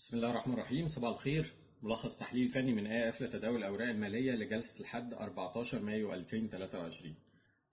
بسم الله الرحمن الرحيم. صباح الخير. ملخص تحليل فني من اي اف لتداول الأوراق المالية لجلسة الحد 14 مايو 2023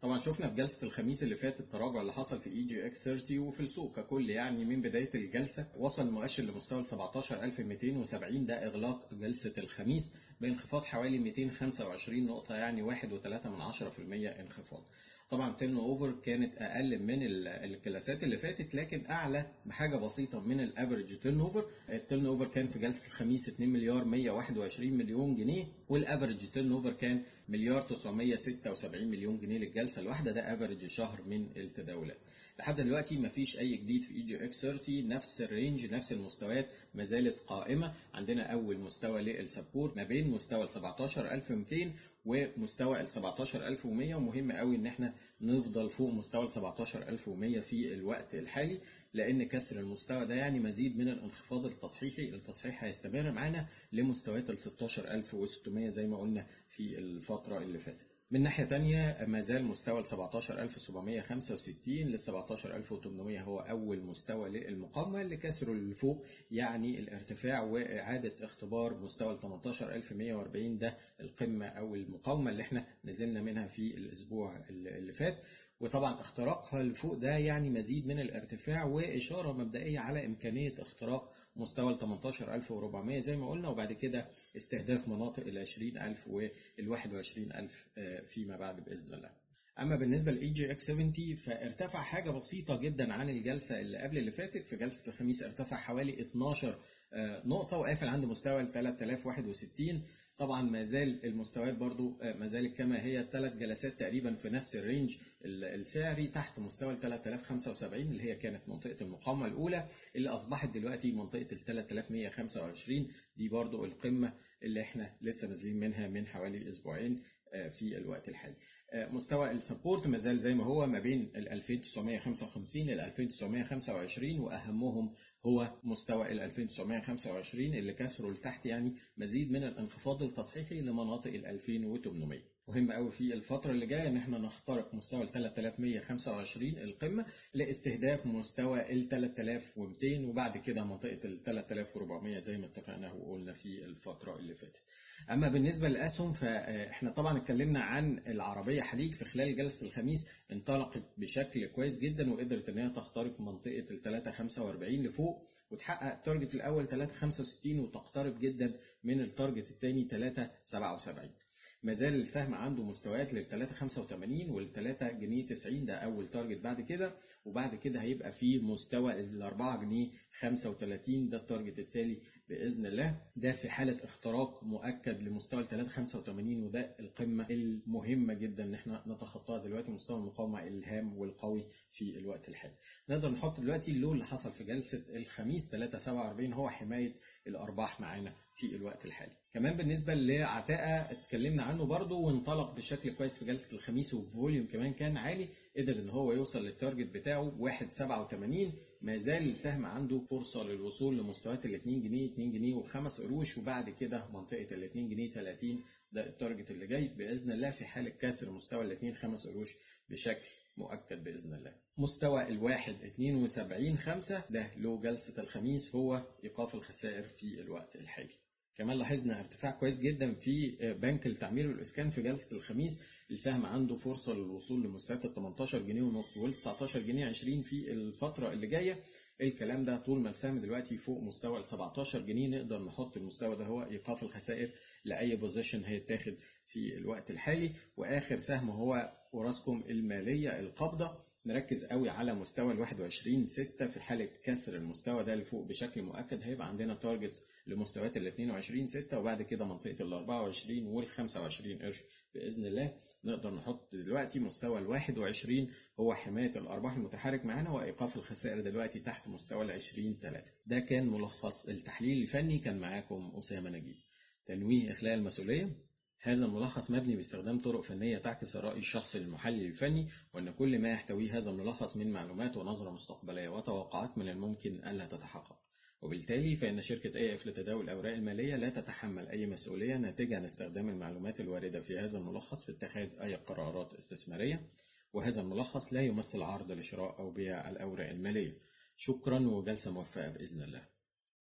طبعا شفنا في جلسة الخميس اللي فات التراجع اللي حصل في EGX 30 وفي السوق ككل يعني من بداية الجلسة وصل المؤشر لمستوى ال 17270 ده إغلاق جلسة الخميس بانخفاض حوالي 225 نقطة يعني 1.3 من 10% انخفاض. طبعا turnover كانت أقل من الجلسات اللي فاتت لكن أعلى بحاجة بسيطة من ال average turnover ال turnover كان في جلسة الخميس 2 مليار 121 مليون جنيه وال average turnover كان مليار 976 مليون جنيه للجلسة. الواحده ده average شهر من التداولات. لحد دلوقتي مفيش أي جديد في EGX 30 نفس ال range نفس المستويات ما زالت قائمة. عندنا أول مستوى لل support ما بين مستوى ال 17200 ومستوى ال 17100 ومهم قوي إن إحنا نفضل فوق مستوى ال 17100 في الوقت الحالي لأن كسر المستوى ده يعني مزيد من الانخفاض التصحيحي. التصحيح هيستمر معانا لمستويات ال 16600 زي ما قلنا في الفترة اللي فاتت. من ناحية تانية ما زال مستوى ال 17765 لل 17800 هو أول مستوى للمقاومة اللي كسره لفوق يعني الارتفاع وإعادة اختبار مستوى ال 18140 ده القمة أو المقاومة اللي إحنا نزلنا منها في الأسبوع اللي فات. وطبعا اختراقها لفوق ده يعني مزيد من الارتفاع وإشارة مبدئية على إمكانية اختراق مستوى ال 18400 زي ما قلنا وبعد كده استهداف مناطق ال 20000 وال 21000 فيما بعد بإذن الله. أما بالنسبة ل EGX 70 فارتفع حاجة بسيطة جدا عن الجلسة اللي قبل اللي فاتت. في جلسة الخميس ارتفع حوالي 12 نقطة وقافل عند مستوى ال 3061 طبعا ما زال المستويات برضو ما زالت كما هي. ثلاث جلسات تقريبا في نفس ال range السعري تحت مستوى ال 3075 اللي هي كانت منطقة المقاومة الأولى اللي أصبحت دلوقتي منطقة ال 3125 دي برضو القمة اللي إحنا لسه نازلين منها من حوالي أسبوعين. في الوقت الحالي. مستوى السبورت ما زال زي ما هو ما بين ال 2955 لل 2925 وأهمهم هو مستوى ال 2925 اللي كسره لتحت يعني مزيد من الانخفاض التصحيحي لمناطق ال 2800 مهم قوي في الفترة اللي جاية إن إحنا نخترق مستوى ال 3125 القمة لإستهداف مستوى ال 3200 وبعد كده منطقة ال 3400 زي ما اتفقنا وقلنا في الفترة اللي فاتت. أما بالنسبة للأسهم فإحنا طبعا اتكلمنا عن العربية حليج في خلال جلسة الخميس انطلقت بشكل كويس جدا وقدرت إن هي تخترق منطقة ال 345 لفوق وتحقق ال target الأول 365 وتقترب جدا من ال target الثاني 377. ما زال السهم عنده مستويات لل 385 وال 3 جنيه 90 ده أول target بعد كده. وبعد كده هيبقى في مستوى ال 4 جنيه 35 ده ال target التالي بإذن الله. ده في حالة اختراق مؤكد لمستوى ال 385 وده القمة المهمة جدا إن إحنا نتخطاها دلوقتي مستوى المقاومة الهام والقوي في الوقت الحالي. نقدر نحط دلوقتي ال low اللي حصل في جلسة الخميس 347 هو حماية الأرباح معانا في الوقت الحالي. كمان بالنسبة لعتاقة اتكلمنا عنه برضه وانطلق بشكل كويس في جلسة الخميس و volume كمان كان عالي قدر إن هو يوصل لل target بتاعه 1.87 ما زال السهم عنده فرصة للوصول لمستويات ال 2 جنيه 2 جنيه وخمس قروش وبعد كده منطقة ال 2 جنيه 30 ده ال target اللي جاي بإذن الله في حالة كسر مستوى ال 2 خمس قروش بشكل مؤكد بإذن الله. مستوى الواحد 72 5 ده low جلسة الخميس هو إيقاف الخسائر في الوقت الحالي. كمان لاحظنا ارتفاع كويس جدا في بنك التعمير والاسكان في جلسة الخميس. السهم عنده فرصة للوصول لمستويات ال 18 جنيه ونص وال 19 جنيه 20 في الفترة اللي جاية. الكلام ده طول ما السهم دلوقتي فوق مستوى ال 17 جنيه نقدر نحط المستوى ده هو إيقاف الخسائر لأي position هيتاخد في الوقت الحالي. وآخر سهم هو أوراسكم المالية القابضة. نركز قوي على مستوى ال 21 6 في حالة كسر المستوى ده لفوق بشكل مؤكد. هيبقى عندنا targets لمستويات ال 22 6 وبعد كده منطقة ال 24 وال 25 قرش بإذن الله نقدر نحط دلوقتي مستوى ال 21 هو حماية الأرباح المتحرك معانا وإيقاف الخسائر دلوقتي تحت مستوى ال 20 3 ده كان ملخص التحليل الفني كان معاكم أسامة نجيب. تنويه اخلاء المسؤوليه هذا الملخص مبني باستخدام طرق فنية تعكس الرأي الشخصي للمحلل الفني وأن كل ما يحتويه هذا الملخص من معلومات ونظرة مستقبلية وتوقعات من الممكن ألا تتحقق. وبالتالي فإن شركة اي اف لتداول الأوراق المالية لا تتحمل أي مسؤولية ناتجة عن استخدام المعلومات الواردة في هذا الملخص في اتخاذ أي قرارات استثمارية وهذا الملخص لا يمثل عرض لشراء أو بيع الأوراق المالية. شكرا وجلسة موفقة بإذن الله.